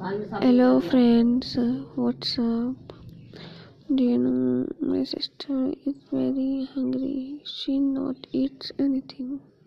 Hello friends, uh, what's up? Do you know my sister is very hungry. She not eats anything.